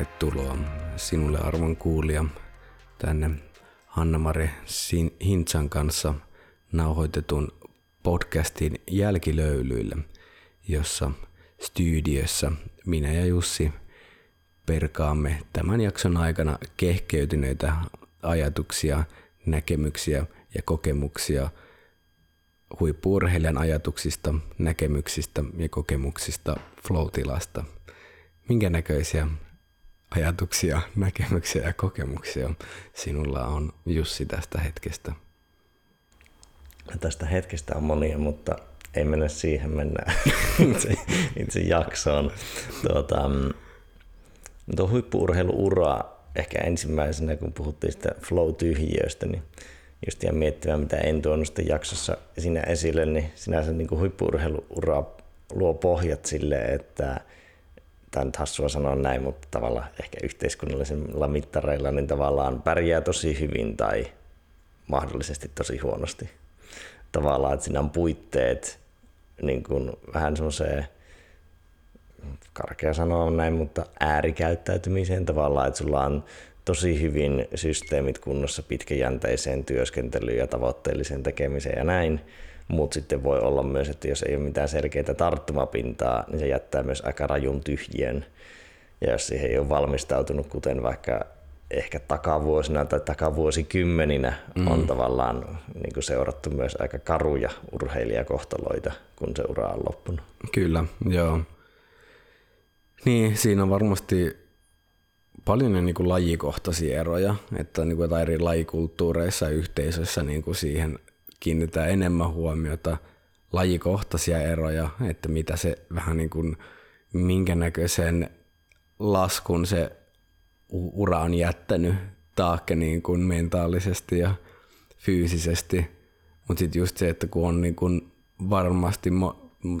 Tervetuloa sinulle arvon kuulija tänne Hanna-Mari Hintsan kanssa nauhoitetun podcastin jälkilöylyille, jossa studiossa minä ja Jussi perkaamme tämän jakson aikana kehkeytyneitä ajatuksia, näkemyksiä ja kokemuksia huippurheilijan ajatuksista, näkemyksistä ja kokemuksista flow-tilasta. Minkä näköisiä ajatuksia, näkemyksiä ja kokemuksia sinulla on Jussi tästä hetkestä? No tästä hetkestä on monia, mutta ei mennä siihen, mennään itse, itse jaksoon. Tuota, mm, tuo huippuurheiluura ehkä ensimmäisenä, kun puhuttiin sitä flow-tyhjiöstä, niin just ihan miettimään, mitä en tuonut sitten jaksossa siinä esille, niin sinänsä niin huippuurheiluura luo pohjat sille, että tämä nyt hassua sanoa näin, mutta tavallaan ehkä yhteiskunnallisilla mittareilla niin tavallaan pärjää tosi hyvin tai mahdollisesti tosi huonosti. Tavallaan, että siinä on puitteet niin kuin vähän semmoiseen, karkea sanoa näin, mutta äärikäyttäytymiseen tavallaan, että sulla on tosi hyvin systeemit kunnossa pitkäjänteiseen työskentelyyn ja tavoitteelliseen tekemiseen ja näin, mutta sitten voi olla myös, että jos ei ole mitään selkeää tarttumapintaa, niin se jättää myös aika rajun tyhjien. Ja jos siihen ei ole valmistautunut, kuten vaikka ehkä takavuosina tai takavuosikymmeninä mm. on tavallaan niin kuin seurattu myös aika karuja urheilijakohtaloita, kun se ura on loppunut. Kyllä, joo. Niin, siinä on varmasti paljon niin kuin lajikohtaisia eroja, että niin kuin eri lajikulttuureissa ja yhteisöissä niin kuin siihen kiinnitetään enemmän huomiota lajikohtaisia eroja, että mitä se vähän niin kuin, minkä näköisen laskun se ura on jättänyt taakke niin kuin mentaalisesti ja fyysisesti. Mutta sitten just se, että kun on niin kuin varmasti,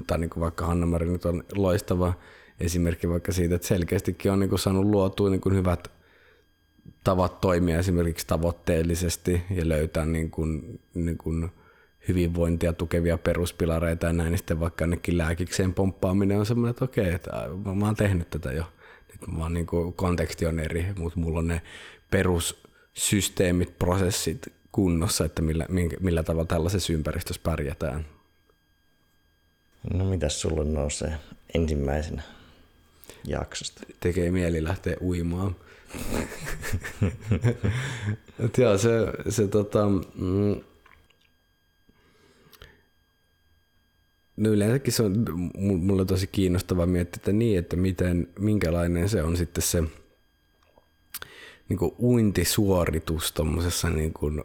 tai niin kuin vaikka Hanna-Mari nyt on loistava esimerkki vaikka siitä, että selkeästikin on niin kuin saanut luotua niin kuin hyvät tavat toimia esimerkiksi tavoitteellisesti ja löytää niin kuin, niin kuin hyvinvointia tukevia peruspilareita ja näin, niin sitten vaikka ainakin lääkikseen pomppaaminen on semmoinen, että okei, että mä oon tehnyt tätä jo. Nyt vaan niin kuin konteksti on eri, mutta mulla on ne perussysteemit, prosessit kunnossa, että millä, millä tavalla tällaisessa ympäristössä pärjätään. No mitäs sulle nousee ensimmäisenä jaksosta? Tekee mieli lähteä uimaan. Joo, se, se tota, mm, No yleensäkin se on mulle tosi kiinnostavaa miettiä, että niin, että miten, minkälainen se on sitten se niin kuin uintisuoritus tuommoisessa niin kuin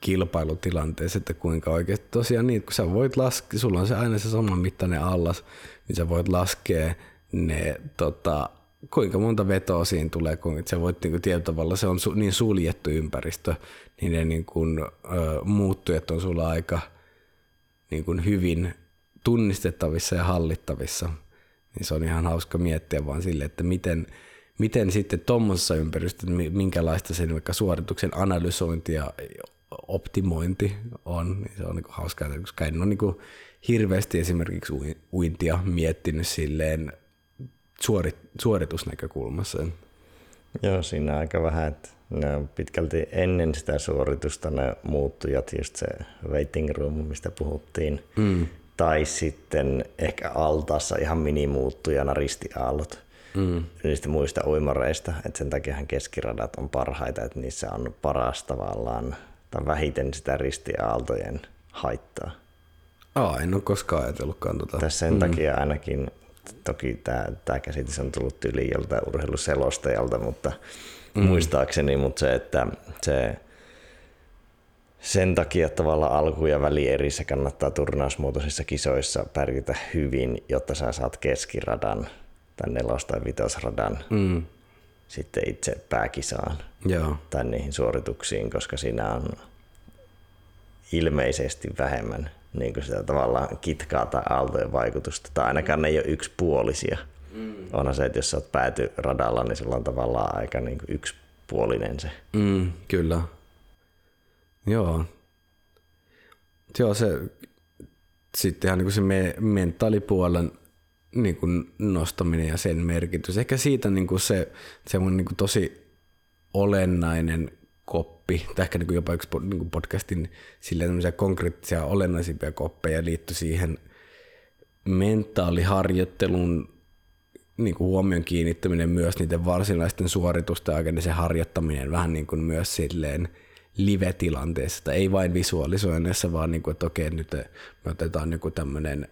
kilpailutilanteessa, että kuinka oikeasti tosiaan niin, kun sä voit laskea, sulla on se aina se saman mittainen allas, niin sä voit laskea ne, tota, kuinka monta vetoa siinä tulee, kun sä voit niin kuin, tietyllä tavalla, se on su, niin suljettu ympäristö, niin ne niin kuin, ö, muuttujat on sulla aika niin kuin hyvin tunnistettavissa ja hallittavissa. Niin se on ihan hauska miettiä vaan sille, että miten, miten sitten tuommoisessa ympäristössä, minkälaista sen vaikka suorituksen analysointi ja optimointi on, niin se on niin hauskaa, koska en ole niin hirveästi esimerkiksi uintia miettinyt silleen suorit, suoritusnäkökulmassa. Joo, siinä aika vähän, että ne on pitkälti ennen sitä suoritusta ne muuttujat, just se waiting room, mistä puhuttiin, mm tai sitten ehkä altaassa ihan minimuuttujana ristiaallot mm. niistä muista uimareista, että sen takiahan keskiradat on parhaita, että niissä on paras tavallaan tai vähiten sitä ristiaaltojen haittaa. Aa, en ole koskaan ajatellutkaan tota. Tässä sen mm. takia ainakin, toki tämä, tämä käsitys on tullut yli joltain urheiluselostajalta, mutta mm. muistaakseni, mutta se, että se sen takia tavallaan alku- ja välierissä kannattaa turnausmuotoisissa kisoissa pärjätä hyvin, jotta sä saat keskiradan tai nelos- tai vitosradan mm. sitten itse pääkisaan Joo. tai niihin suorituksiin, koska siinä on ilmeisesti vähemmän niin kuin sitä tavallaan kitkaa tai aaltojen vaikutusta, tai ainakaan ne ei ole yksipuolisia. Mm. Onhan se, että jos sä oot pääty radalla, niin sulla on tavallaan aika niin kuin yksipuolinen se. Mm, kyllä. Joo. Joo, se sittenhän niin se me, mentaalipuolen niin kuin nostaminen ja sen merkitys. Ehkä siitä niin kuin se semmoinen niin kuin tosi olennainen koppi, tai ehkä niin kuin jopa yksi niin kuin podcastin silleen konkreettisia olennaisimpia koppeja liittyi siihen mentaaliharjoittelun niin kuin huomion kiinnittäminen myös niiden varsinaisten suoritusten aikana, niin se harjoittaminen vähän niin kuin myös silleen live-tilanteessa, että ei vain visualisoinnissa, vaan niin kuin, että okei, nyt me otetaan joku tämmöinen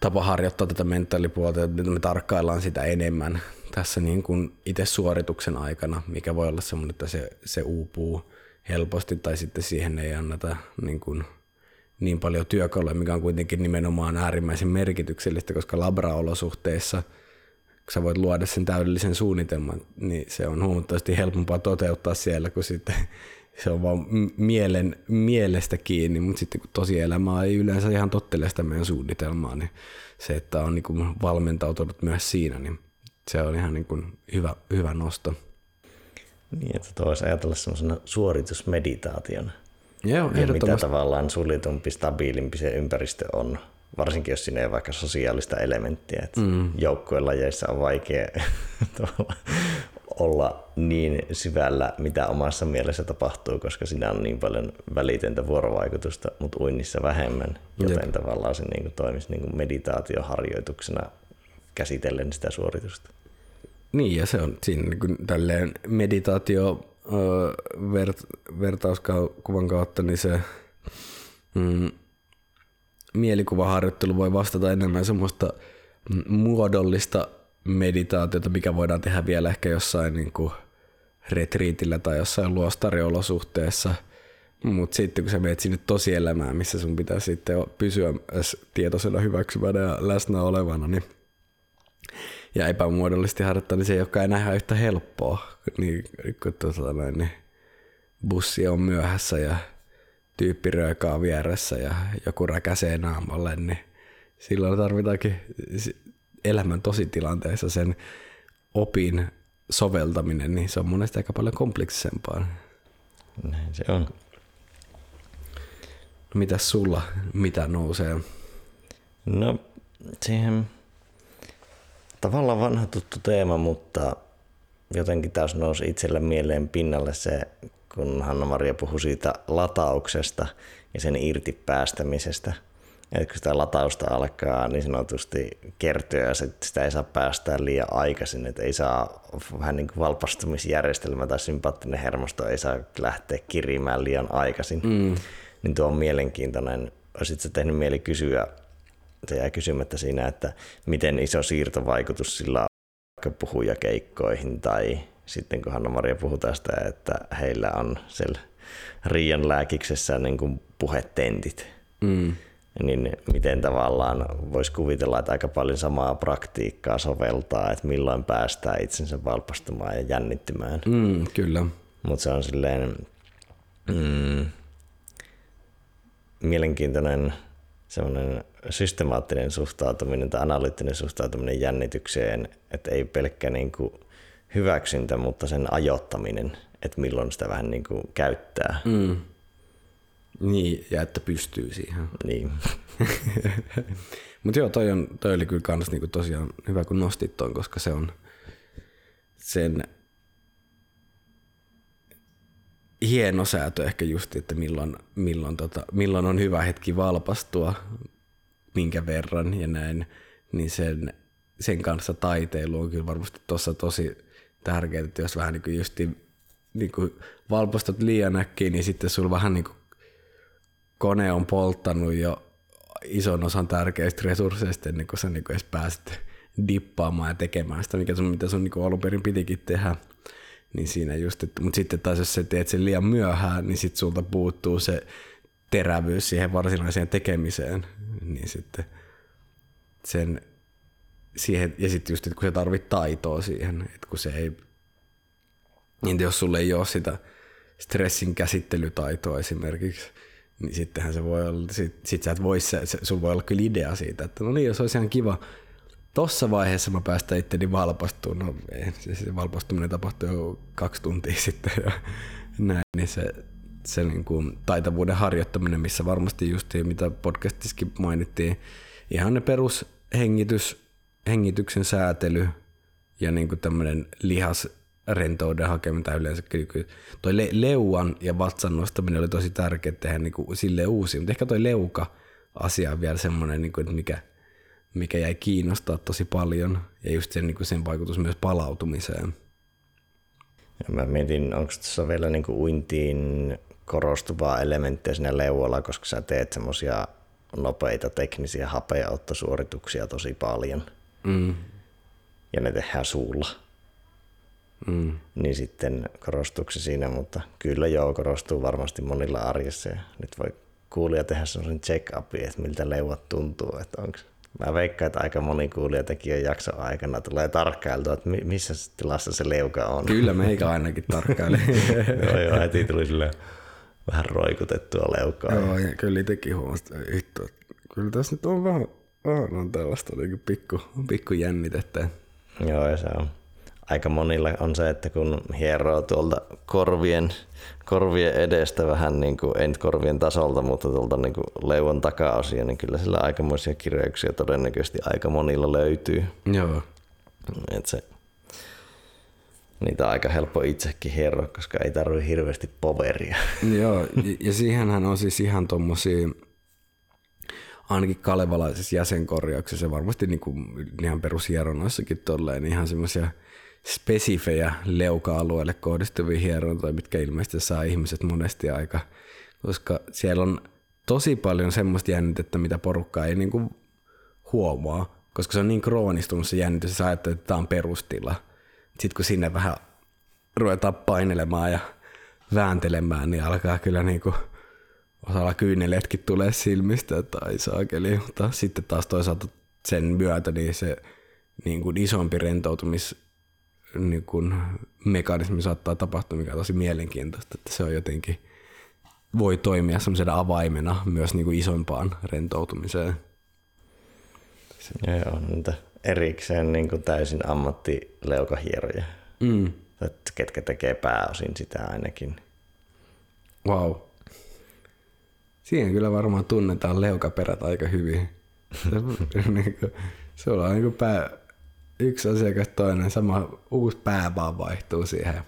tapa harjoittaa tätä mentaalipuolta, että me tarkkaillaan sitä enemmän tässä niin kuin itse suorituksen aikana, mikä voi olla semmoinen, että se, se uupuu helposti tai sitten siihen ei anneta niin, kuin niin paljon työkaluja, mikä on kuitenkin nimenomaan äärimmäisen merkityksellistä, koska labra-olosuhteissa – kun sä voit luoda sen täydellisen suunnitelman, niin se on huomattavasti helpompaa toteuttaa siellä, kun sitten se on vaan mielen, mielestä kiinni, mutta sitten kun tosielämä ei yleensä ihan tottele sitä meidän suunnitelmaa, niin se, että on niin valmentautunut myös siinä, niin se on ihan niin kuin hyvä, hyvä nosto. Niin, että voisi ajatella semmoisena suoritusmeditaationa. Joo, ja mitä tavallaan suljetumpi, stabiilimpi se ympäristö on, varsinkin jos siinä ei ole vaikka sosiaalista elementtiä. Että mm. Joukkuelajeissa on vaikea olla niin syvällä, mitä omassa mielessä tapahtuu, koska siinä on niin paljon välitöntä vuorovaikutusta, mutta uinnissa vähemmän, joten Jep. tavallaan se niin kuin toimisi niin kuin meditaatioharjoituksena käsitellen sitä suoritusta. Niin, ja se on siinä niin tälleen meditaatio vert, vertauskuvan kautta, niin se mm, mielikuvaharjoittelu voi vastata enemmän semmoista muodollista meditaatiota, mikä voidaan tehdä vielä ehkä jossain niin kuin retriitillä tai jossain luostariolosuhteessa. Mutta sitten kun sä menet sinne tosielämään, missä sun pitää sitten pysyä tietoisena hyväksyvänä ja läsnä olevana, niin ja epämuodollisesti harjoittaa, niin se ei olekaan enää yhtä helppoa, niin, kun tuota, niin bussi on myöhässä ja tyyppi röökaa vieressä ja joku räkäsee naamalle, niin silloin tarvitaankin elämän tositilanteessa sen opin soveltaminen, niin se on monesti aika paljon kompleksisempaa. Näin se on. No, mitäs sulla, mitä nousee? No siihen tavallaan vanha tuttu teema, mutta jotenkin taas nousi itselle mieleen pinnalle se, kun Hanna-Maria puhui siitä latauksesta ja sen irti päästämisestä – että kun sitä latausta alkaa niin sanotusti kertyä ja sitä ei saa päästää liian aikaisin, että ei saa vähän niin kuin valpastumisjärjestelmä tai sympaattinen hermosto ei saa lähteä kirimään liian aikaisin, mm. niin tuo on mielenkiintoinen. Olisit sä tehnyt mieli kysyä, se jää kysymättä siinä, että miten iso siirtovaikutus sillä on vaikka puhujakeikkoihin tai sitten kun Hanna-Maria puhuu tästä, että heillä on siellä Riian lääkiksessä niin kuin puhetentit. Mm niin miten tavallaan voisi kuvitella, että aika paljon samaa praktiikkaa soveltaa, että milloin päästään itsensä valpastumaan ja jännittymään. Mm, kyllä. Mutta se on silleen mm, mielenkiintoinen semmoinen systemaattinen suhtautuminen tai analyyttinen suhtautuminen jännitykseen, että ei pelkkä niin kuin hyväksyntä, mutta sen ajoittaminen, että milloin sitä vähän niin kuin käyttää. Mm. Niin, ja että pystyy siihen. Niin. Mutta joo, toi, on, toi oli kyllä kans niinku tosiaan hyvä, kun nostit ton, koska se on sen hieno säätö ehkä just, että milloin, milloin, tota, milloin on hyvä hetki valpastua, minkä verran ja näin, niin sen, sen kanssa taiteilu on kyllä varmasti tuossa tosi tärkeää, että jos vähän niin kuin justi niin kuin valpastut liian äkkiä, niin sitten sulla vähän niin kuin kone on polttanut jo ison osan tärkeistä resursseista ennen kuin sä niin edes pääset dippaamaan ja tekemään sitä, mikä sun, mitä sun niin alun perin pitikin tehdä. Niin siinä just, että, mutta sitten taas jos sä teet sen liian myöhään, niin sitten sulta puuttuu se terävyys siihen varsinaiseen tekemiseen, niin sitten sen siihen, ja sitten just, että kun sä tarvit taitoa siihen, että kun se ei, niin jos sulle ei ole sitä stressin käsittelytaitoa esimerkiksi, niin sittenhän se voi olla, sit, sit sä et voi, se, se, sun voi olla kyllä idea siitä, että no niin, jos olisi ihan kiva, tossa vaiheessa mä päästä itteni valpastuun, no se, valpastuminen tapahtuu jo kaksi tuntia sitten ja näin, niin se, se niin kuin taitavuuden harjoittaminen, missä varmasti just mitä podcastissakin mainittiin, ihan ne perushengitys, hengityksen säätely ja niin kuin tämmöinen lihasrentouden hakeminen yleensä. Toi le- leuan ja vatsan nostaminen oli tosi tärkeää tehdä niin kuin sille uusi, mutta ehkä toi leuka asia on vielä semmoinen, niin kuin, että mikä, mikä jäi kiinnostaa tosi paljon ja just sen, niin kuin sen vaikutus myös palautumiseen. Ja mä mietin, onko tässä vielä niin kuin uintiin korostuvaa elementtiä siinä leualla, koska sä teet semmoisia nopeita teknisiä hapeaottosuorituksia tosi paljon. Mm. Ja ne tehdään suulla. Mm. Niin sitten korostuuko se siinä, mutta kyllä joo, korostuu varmasti monilla arjessa. Ja nyt voi kuulija tehdä semmoisen check-upin, että miltä leuat tuntuu, että onko Mä veikkaan, että aika moni kuulijatekijän jakso aikana tulee tarkkailtua, että missä tilassa se leuka on. Kyllä meikä ainakin tarkkaili. joo, joo, heti tuli sille vähän roikutettua leukaa. Joo, ja kyllä itsekin huomasi, että kyllä tässä nyt on vähän, vähän on tällaista niin pikku, pikku jännitettä. Joo, ja se on aika monilla on se, että kun hieroo tuolta korvien, korvien edestä vähän, niin kuin, ei nyt korvien tasolta, mutta tuolta niin kuin leuan takaosia, niin kyllä sillä aikamoisia kirjauksia todennäköisesti aika monilla löytyy. Joo. Et se, niitä on aika helppo itsekin hieroa, koska ei tarvitse hirveästi poveria. Joo, ja siihenhän on siis ihan tommosia, ainakin kalevalaisessa jäsenkorjauksessa ja varmasti niin kuin ihan perushieronnoissakin tolleen, ihan semmoisia – spesifejä leuka-alueelle kohdistuvia hierontoja, mitkä ilmeisesti saa ihmiset monesti aika, koska siellä on tosi paljon semmoista jännitettä, mitä porukka ei niinku huomaa, koska se on niin kroonistunut se jännitys, että sä ajattelet, että tämä on perustila. Sitten kun sinne vähän ruvetaan painelemaan ja vääntelemään, niin alkaa kyllä niinku osalla kyyneletkin tulee silmistä, että ai saakeli, mutta sitten taas toisaalta sen myötä niin se niin kuin isompi rentoutumis niin kuin mekanismi saattaa tapahtua, mikä on tosi mielenkiintoista, että se on jotenkin voi toimia semmoisena avaimena myös niin kuin isompaan rentoutumiseen. Joo, niitä erikseen niin kuin täysin ammattileukahieroja, mm. ketkä tekee pääosin sitä ainakin. Wow. Siihen kyllä varmaan tunnetaan leukaperät aika hyvin. Niin se on niin kuin pää, yksi asiakas toinen, sama uusi pää vaan vaihtuu siihen.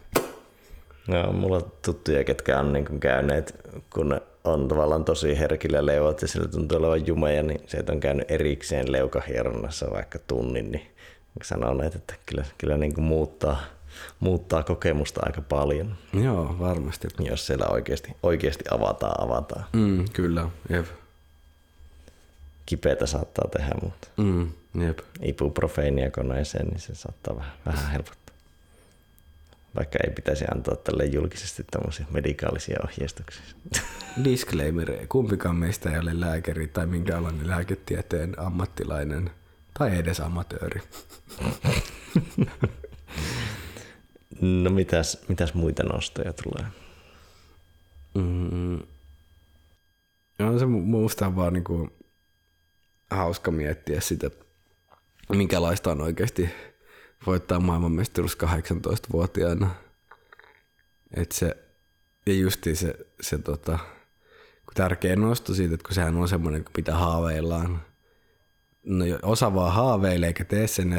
No, mulla on tuttuja, ketkä on niin käyneet, kun on tavallaan tosi herkillä leuat ja sillä tuntuu olevan jumeja, niin se, että on käynyt erikseen leukahieronnassa vaikka tunnin, niin sanoo että kyllä, kyllä niin kuin muuttaa, muuttaa kokemusta aika paljon. Joo, varmasti. Jos siellä oikeasti, oikeasti avataan, avataan. Mm, kyllä, jep. Kipeätä saattaa tehdä, mutta... Mm. Jep. ibuprofeenia koneeseen, niin se saattaa vähän, vähän helpottaa. Vaikka ei pitäisi antaa tälle julkisesti tämmöisiä medikaalisia ohjeistuksia. Disclaimer, kumpikaan meistä ei ole lääkäri tai minkäänlainen lääketieteen ammattilainen tai edes amatööri. no mitäs, mitäs muita nostoja tulee? Mm. No se musta on vaan niinku hauska miettiä sitä, minkälaista on oikeasti voittaa maailmanmestaruus 18-vuotiaana. Et se, ja justi se, se tota, tärkeä nosto siitä, että kun sehän on semmoinen, kun pitää haaveillaan. No osa vaan haaveilee eikä tee sen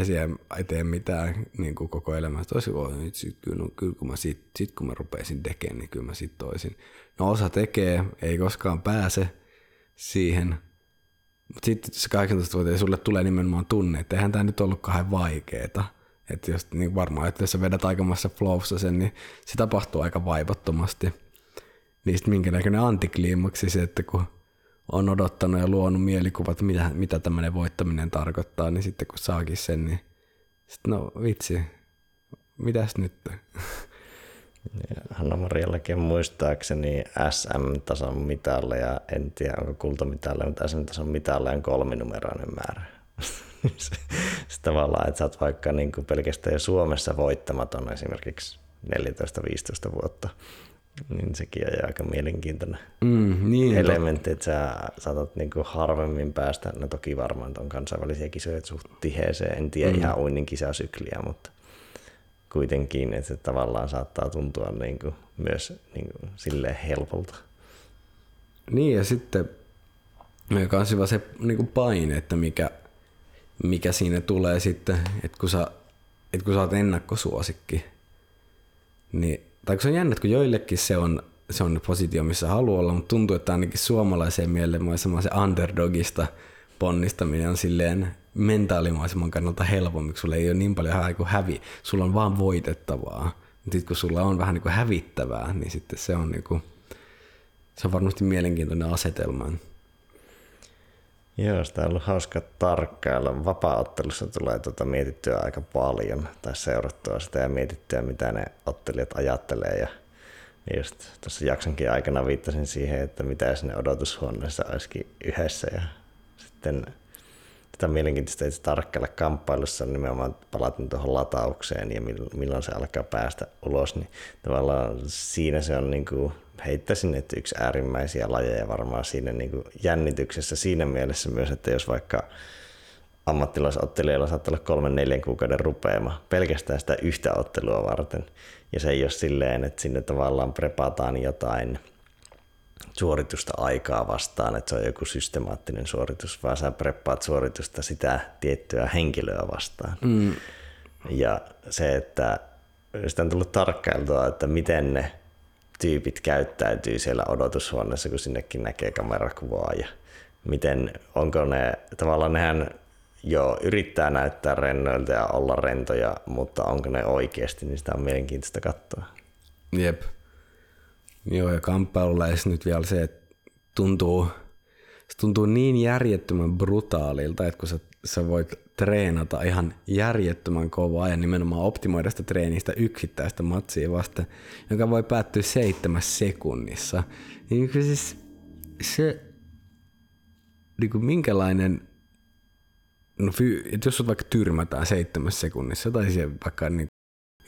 ei tee mitään niin kuin koko elämässä. Tosi voi, sit, kyllä, no, kyllä kun mä sit, sit, kun mä rupeaisin tekemään, niin kyllä mä sit toisin. No osa tekee, ei koskaan pääse siihen – sitten se 18-vuotias sulle tulee nimenomaan tunne, että eihän tämä nyt ollut kahden vaikeeta. Että jos niin varmaan, että jos sä vedät aikamassa flowssa sen, niin se tapahtuu aika vaivattomasti. Sitten minkä näköinen antikliimaksi se, että kun on odottanut ja luonut mielikuvat, mitä, mitä tämmöinen voittaminen tarkoittaa, niin sitten kun saakin sen, niin sitten no vitsi, mitäs nyt? Hanna-Mariallakin muistaakseni SM-tason mitalleja, en tiedä onko kultamitalle, mutta SM-tason mitalleja on kolminumeroinen määrä. se, se tavallaan, että sä oot vaikka niin kuin pelkästään jo Suomessa voittamaton esimerkiksi 14-15 vuotta, niin sekin on aika mielenkiintoinen mm, niin elementti, että sä saatat niin kuin harvemmin päästä, no toki varmaan on kansainvälisiä kisoja suht tiheeseen, en tiedä mm. ihan uinnin kisasykliä, mutta kuitenkin, että se tavallaan saattaa tuntua niin kuin, myös niin kuin, silleen helpolta. Niin ja sitten myös se niin kuin paine, että mikä, mikä siinä tulee sitten, että kun sä, että kun sä oot ennakkosuosikki, niin, tai kun se on jännä, että kun joillekin se on, se on positio, missä haluaa olla, mutta tuntuu, että ainakin suomalaiseen mieleen semmoisen underdogista ponnistaminen on silleen mentaalimaiseman kannalta helpommin, sulla ei ole niin paljon hävi, sulla on vaan voitettavaa. Sitten kun sulla on vähän niin kuin hävittävää, niin sitten se on, niin kuin, se on varmasti mielenkiintoinen asetelma. Joo, sitä on ollut hauska tarkkailla. Vapaa-ottelussa tulee tuota mietittyä aika paljon tai seurattua sitä ja mietittyä, mitä ne ottelijat ajattelee. Ja just tuossa jaksonkin aikana viittasin siihen, että mitä sinne odotushuoneessa olisikin yhdessä. Ja sitten tätä mielenkiintoista itse tarkkailla kamppailussa nimenomaan palatin tuohon lataukseen ja milloin se alkaa päästä ulos, niin tavallaan siinä se on niin kuin heittäisin, että yksi äärimmäisiä lajeja varmaan siinä niin kuin jännityksessä siinä mielessä myös, että jos vaikka ammattilaisottelijalla saattaa olla kolmen neljän kuukauden rupeama pelkästään sitä yhtä ottelua varten. Ja se ei ole silleen, että sinne tavallaan prepataan jotain suoritusta aikaa vastaan, että se on joku systemaattinen suoritus, vaan sä preppaat suoritusta sitä tiettyä henkilöä vastaan. Mm. Ja se, että sitä on tullut tarkkailtua, että miten ne tyypit käyttäytyy siellä odotushuoneessa, kun sinnekin näkee kamerakuvaa ja miten, onko ne, tavallaan nehän jo yrittää näyttää rennoilta ja olla rentoja, mutta onko ne oikeasti, niin sitä on mielenkiintoista katsoa. Jep. Joo, ja kamppailulla nyt vielä se, että tuntuu, se tuntuu niin järjettömän brutaalilta, että kun sä, sä voit treenata ihan järjettömän kovaa ja nimenomaan optimoida sitä treenistä yksittäistä matsia vasta, joka voi päättyä seitsemässä sekunnissa. Niin siis se, niin kuin minkälainen, no jos sut vaikka tyrmätään seitsemässä sekunnissa tai se vaikka niin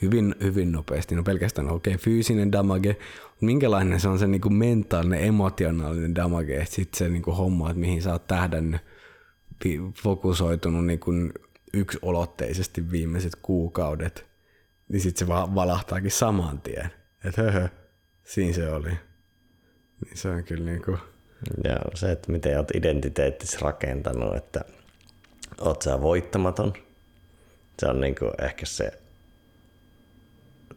hyvin, hyvin nopeasti, no pelkästään okei, okay, fyysinen damage, minkälainen se on se niin kuin mentaalinen, emotionaalinen damage, että sitten se niin kuin homma, että mihin sä oot tähdännyt, fokusoitunut niin kuin yksolotteisesti viimeiset kuukaudet, niin sitten se vaan valahtaakin saman tien. Että höhö, siinä se oli. Niin se on kyllä niin kuin... Ja se, että miten olet identiteettis rakentanut, että oot sä voittamaton. Se on niin kuin ehkä se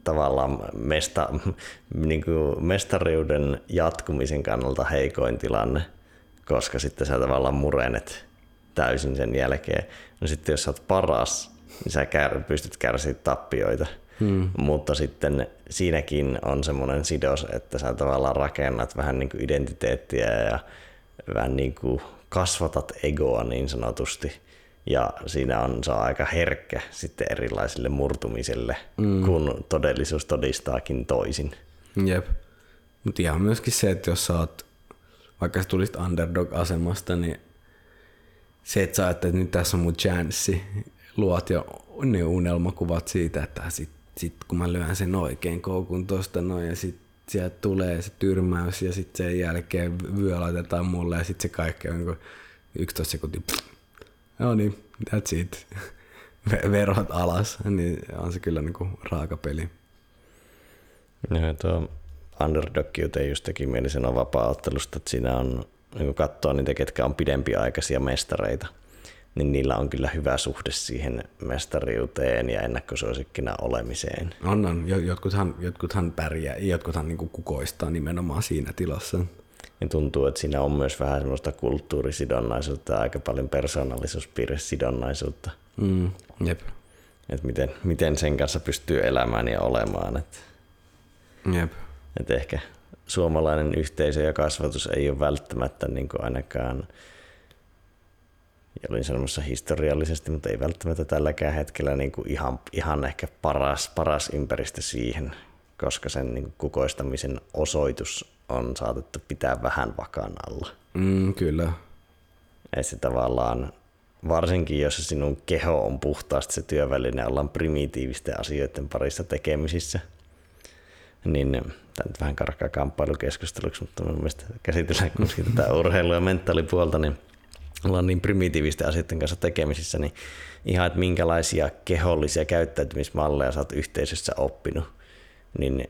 tavallaan mesta, niin kuin mestariuden jatkumisen kannalta heikoin tilanne, koska sitten sä tavallaan murenet täysin sen jälkeen. No sitten jos sä oot paras, niin sä kär, pystyt kärsimään tappioita. Hmm. Mutta sitten siinäkin on semmoinen sidos, että sä tavallaan rakennat vähän niin kuin identiteettiä ja vähän niin kuin kasvatat egoa niin sanotusti. Ja siinä on, se on aika herkkä sitten erilaisille murtumiselle, mm. kun todellisuus todistaakin toisin. Jep. Mutta ihan myöskin se, että jos sä oot, vaikka sä tulisit underdog-asemasta, niin se, että sä että nyt tässä on mun chanssi, luot jo ne unelmakuvat siitä, että sit, sit kun mä lyön sen oikein koukun tosta noin ja sit sieltä tulee se tyrmäys ja sitten sen jälkeen vyö laitetaan mulle ja sitten se kaikki on 11 sekuntia. Joo niin, that's it. Verot alas, niin on se kyllä niinku raaka peli. Joo, tuo underdog just teki mieli sanoa vapaa-ottelusta, että siinä on niin kun katsoo niitä, ketkä on pidempiaikaisia mestareita, niin niillä on kyllä hyvä suhde siihen mestariuteen ja ennakkosuosikkina olemiseen. On, on. Jotkuthan, jotkuthan pärjää, jotkuthan niin kukoistaa nimenomaan siinä tilassa. Niin tuntuu, että siinä on myös vähän semmoista kulttuurisidonnaisuutta ja aika paljon persoonallisuuspiirresidonnaisuutta. Mm, jep. Et miten, miten sen kanssa pystyy elämään ja olemaan. Et, jep. Et ehkä suomalainen yhteisö ja kasvatus ei ole välttämättä niin kuin ainakaan, ja olin sanomassa historiallisesti, mutta ei välttämättä tälläkään hetkellä niin kuin ihan, ihan ehkä paras, paras ympäristö siihen, koska sen niin kukoistamisen osoitus on saatettu pitää vähän vakaan alla. Mm, kyllä. Ja se tavallaan, varsinkin jos sinun keho on puhtaasti se työväline, ollaan primitiivisten asioiden parissa tekemisissä – niin tämä nyt vähän karkkaa kamppailukeskusteluksi, mutta mun mielestä käsitellään kuitenkin tätä urheilua ja mentaalipuolta, niin ollaan niin primitiivisten asioiden kanssa tekemisissä, niin ihan, että minkälaisia kehollisia käyttäytymismalleja sä oot yhteisössä oppinut, niin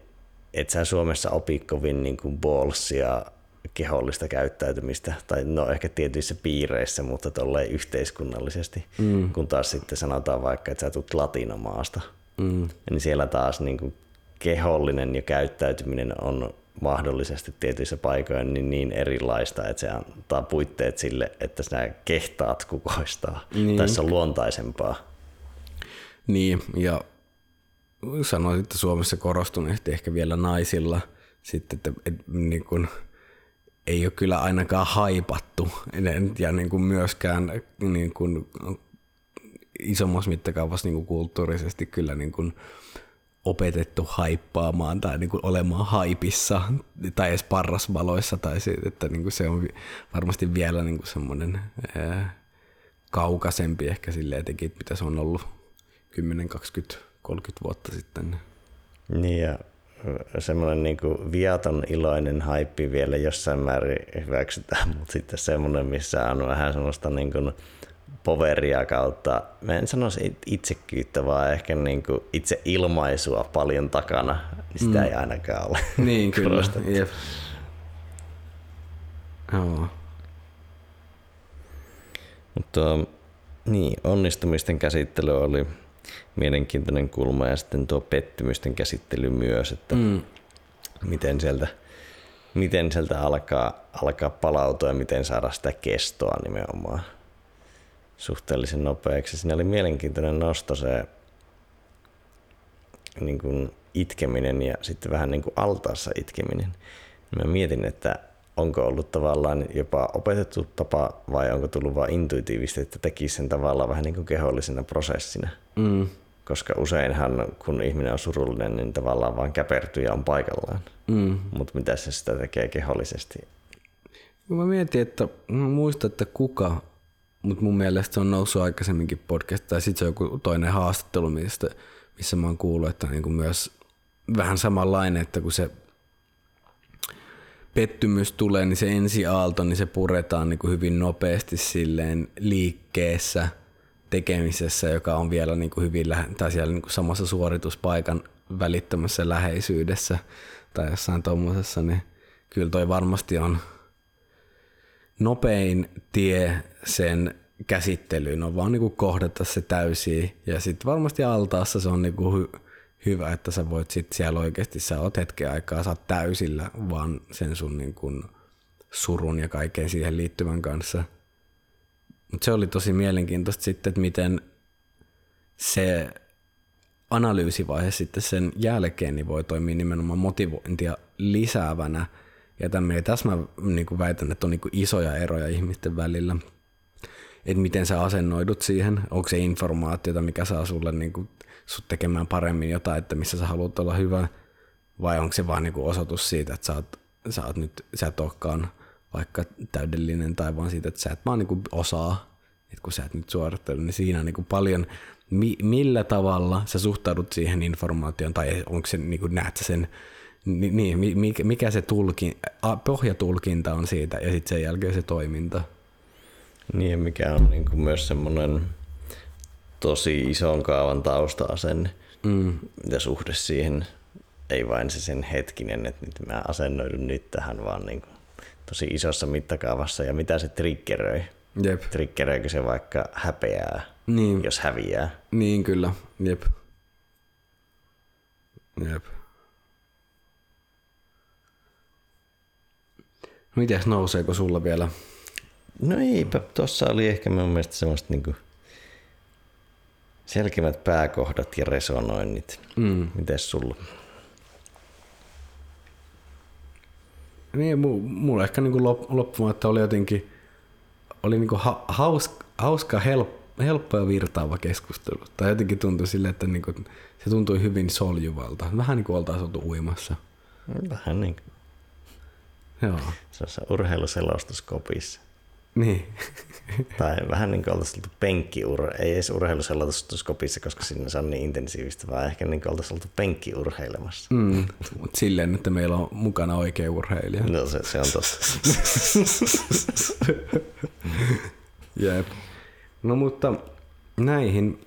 et sä Suomessa opi kovin niin kuin ballsia kehollista käyttäytymistä, tai no ehkä tietyissä piireissä, mutta tolleen yhteiskunnallisesti, mm. kun taas sitten sanotaan vaikka, että sä tulet latinomaasta, mm. niin siellä taas niin kuin kehollinen ja käyttäytyminen on mahdollisesti tietyissä paikoissa niin, niin erilaista, että se antaa puitteet sille, että sinä kehtaat kukoistaa. Niin. Tässä on luontaisempaa. Niin, ja sanoisin, että Suomessa korostuneesti ehkä vielä naisilla sitten, että, että niin kuin, ei ole kyllä ainakaan haipattu. Ja niin kuin myöskään niin kuin, isommassa mittakaavassa niin kuin kulttuurisesti kyllä niin kuin, opetettu haippaamaan tai niin kuin olemaan haipissa tai edes parrasvaloissa tai se, että niin kuin se on varmasti vielä niin kuin semmoinen ää, kaukaisempi ehkä silleen etenkin, mitä se on ollut 10, 20, 30 vuotta sitten. Niin ja semmoinen niin kuin viaton iloinen haippi vielä jossain määrin hyväksytään, mutta sitten semmoinen, missä on vähän semmoista niin kuin poveria kautta, mä en sanoisi itsekyyttä, vaan ehkä niin kuin itse ilmaisua paljon takana, niin sitä mm. ei ainakaan ole Niin kyllä, jep. Joo. Mutta niin, onnistumisten käsittely oli mielenkiintoinen kulma ja sitten tuo pettymysten käsittely myös, että mm. miten sieltä miten sieltä alkaa, alkaa palautua ja miten saada sitä kestoa nimenomaan suhteellisen nopeaksi. Siinä oli mielenkiintoinen nosto se niin kuin itkeminen ja sitten vähän niin kuin altaassa itkeminen. Mä mietin, että onko ollut tavallaan jopa opetettu tapa vai onko tullut vain intuitiivisesti, että tekisi sen tavallaan vähän niin kuin kehollisena prosessina. Mm. Koska useinhan, kun ihminen on surullinen, niin tavallaan vaan käpertyy ja on paikallaan. Mm. Mutta mitä se sitä tekee kehollisesti? Mä mietin, että mä muistan, että kuka mutta mun mielestä se on noussut aikaisemminkin podcast, tai sitten se on joku toinen haastattelu, mistä, missä mä oon kuullut, että niinku myös vähän samanlainen, että kun se pettymys tulee, niin se ensi aalto, niin se puretaan niin kuin hyvin nopeasti silleen liikkeessä, tekemisessä, joka on vielä niin kuin hyvin lähe- tai siellä niin kuin samassa suorituspaikan välittömässä läheisyydessä tai jossain tuommoisessa, niin kyllä toi varmasti on nopein tie sen käsittelyyn on vaan niinku kohdata se täysin. Ja sitten varmasti altaassa se on niinku hy- hyvä, että sä voit sit siellä oikeasti, sä oot hetken aikaa, sä oot täysillä vaan sen sun niinku surun ja kaiken siihen liittyvän kanssa. Mutta se oli tosi mielenkiintoista sitten, että miten se analyysivaihe sitten sen jälkeen niin voi toimia nimenomaan motivointia lisäävänä. Ja tämän, tässä mä niin väitän, että on niin isoja eroja ihmisten välillä – että miten sä asennoidut siihen, onko se informaatiota, mikä saa sulle niin kuin, sut tekemään paremmin jotain, että missä sä haluat olla hyvä, vai onko se vaan niin kuin osoitus siitä, että sä oot, sä oot nyt, sä et olekaan vaikka täydellinen, tai vaan siitä, että sä et vaan niin kuin osaa, että kun sä et nyt suorittele, niin siinä on niin kuin paljon, mi, millä tavalla sä suhtaudut siihen informaatioon, tai onko se, niin kuin näet sen, niin, mikä se tulkin, pohjatulkinta on siitä, ja sitten sen jälkeen se toiminta. Niin, mikä on niin kuin myös semmoinen tosi ison kaavan tausta-asenne mm. ja suhde siihen. Ei vain se sen hetkinen, että nyt mä asennoidun nyt tähän, vaan niin kuin tosi isossa mittakaavassa ja mitä se triggeröi. Jep. Triggeröikö se vaikka häpeää, niin. jos häviää? Niin kyllä, jep. Jep. Mites nouseeko sulla vielä No eipä, tuossa oli ehkä mun mielestä semmoista niinku selkevät pääkohdat ja resonoinnit. Mm. Mites sulla? Niin, mulla ehkä niinku loppumatta oli jotenkin oli niinku ha, hauska, hauska help, helppo ja virtaava keskustelu. Tai jotenkin tuntui sille, että niinku, se tuntui hyvin soljuvalta. Vähän niin kuin oltaisiin oltu uimassa. Vähän niin kuin. Joo. Se on urheiluselostuskopissa. Niin. tai vähän niin kuin oltaisiin oltu penkkiur, ei edes urheiluselotuskopissa, koska sinne se on niin intensiivistä, vaan ehkä niin kuin oltaisiin oltu penkkiurheilemassa. Mm, mutta silleen, että meillä on mukana oikea urheilija. No se, se on totta. Jep. No mutta näihin,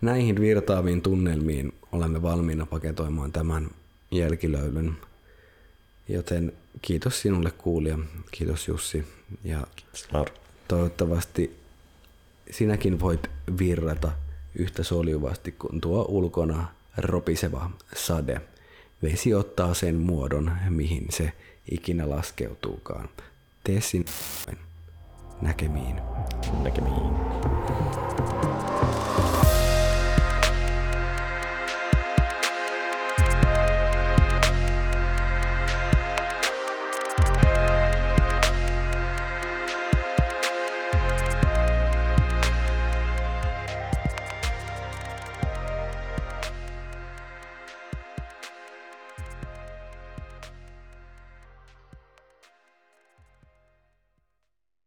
näihin virtaaviin tunnelmiin olemme valmiina paketoimaan tämän jälkilöylyn. Joten kiitos sinulle kuulija, kiitos Jussi ja Laura. toivottavasti sinäkin voit virrata yhtä soljuvasti kuin tuo ulkona ropiseva sade. Vesi ottaa sen muodon, mihin se ikinä laskeutuukaan. Tee sinä näkemiin. Näkemiin.